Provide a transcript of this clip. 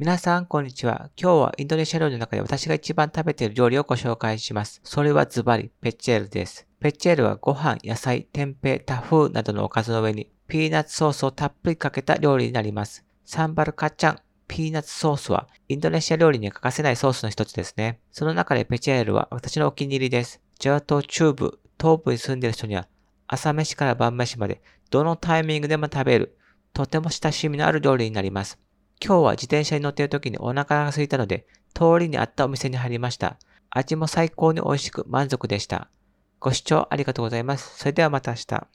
皆さん、こんにちは。今日はインドネシア料理の中で私が一番食べている料理をご紹介します。それはズバリ、ペッチェールです。ペッチェールはご飯、野菜、天平、タフーなどのおかずの上にピーナッツソースをたっぷりかけた料理になります。サンバルカッチャン、ピーナッツソースはインドネシア料理に欠かせないソースの一つですね。その中でペチェールは私のお気に入りです。ジャワ島中部、東部に住んでいる人には朝飯から晩飯までどのタイミングでも食べるとても親しみのある料理になります。今日は自転車に乗っている時にお腹が空いたので、通りにあったお店に入りました。味も最高に美味しく満足でした。ご視聴ありがとうございます。それではまた明日。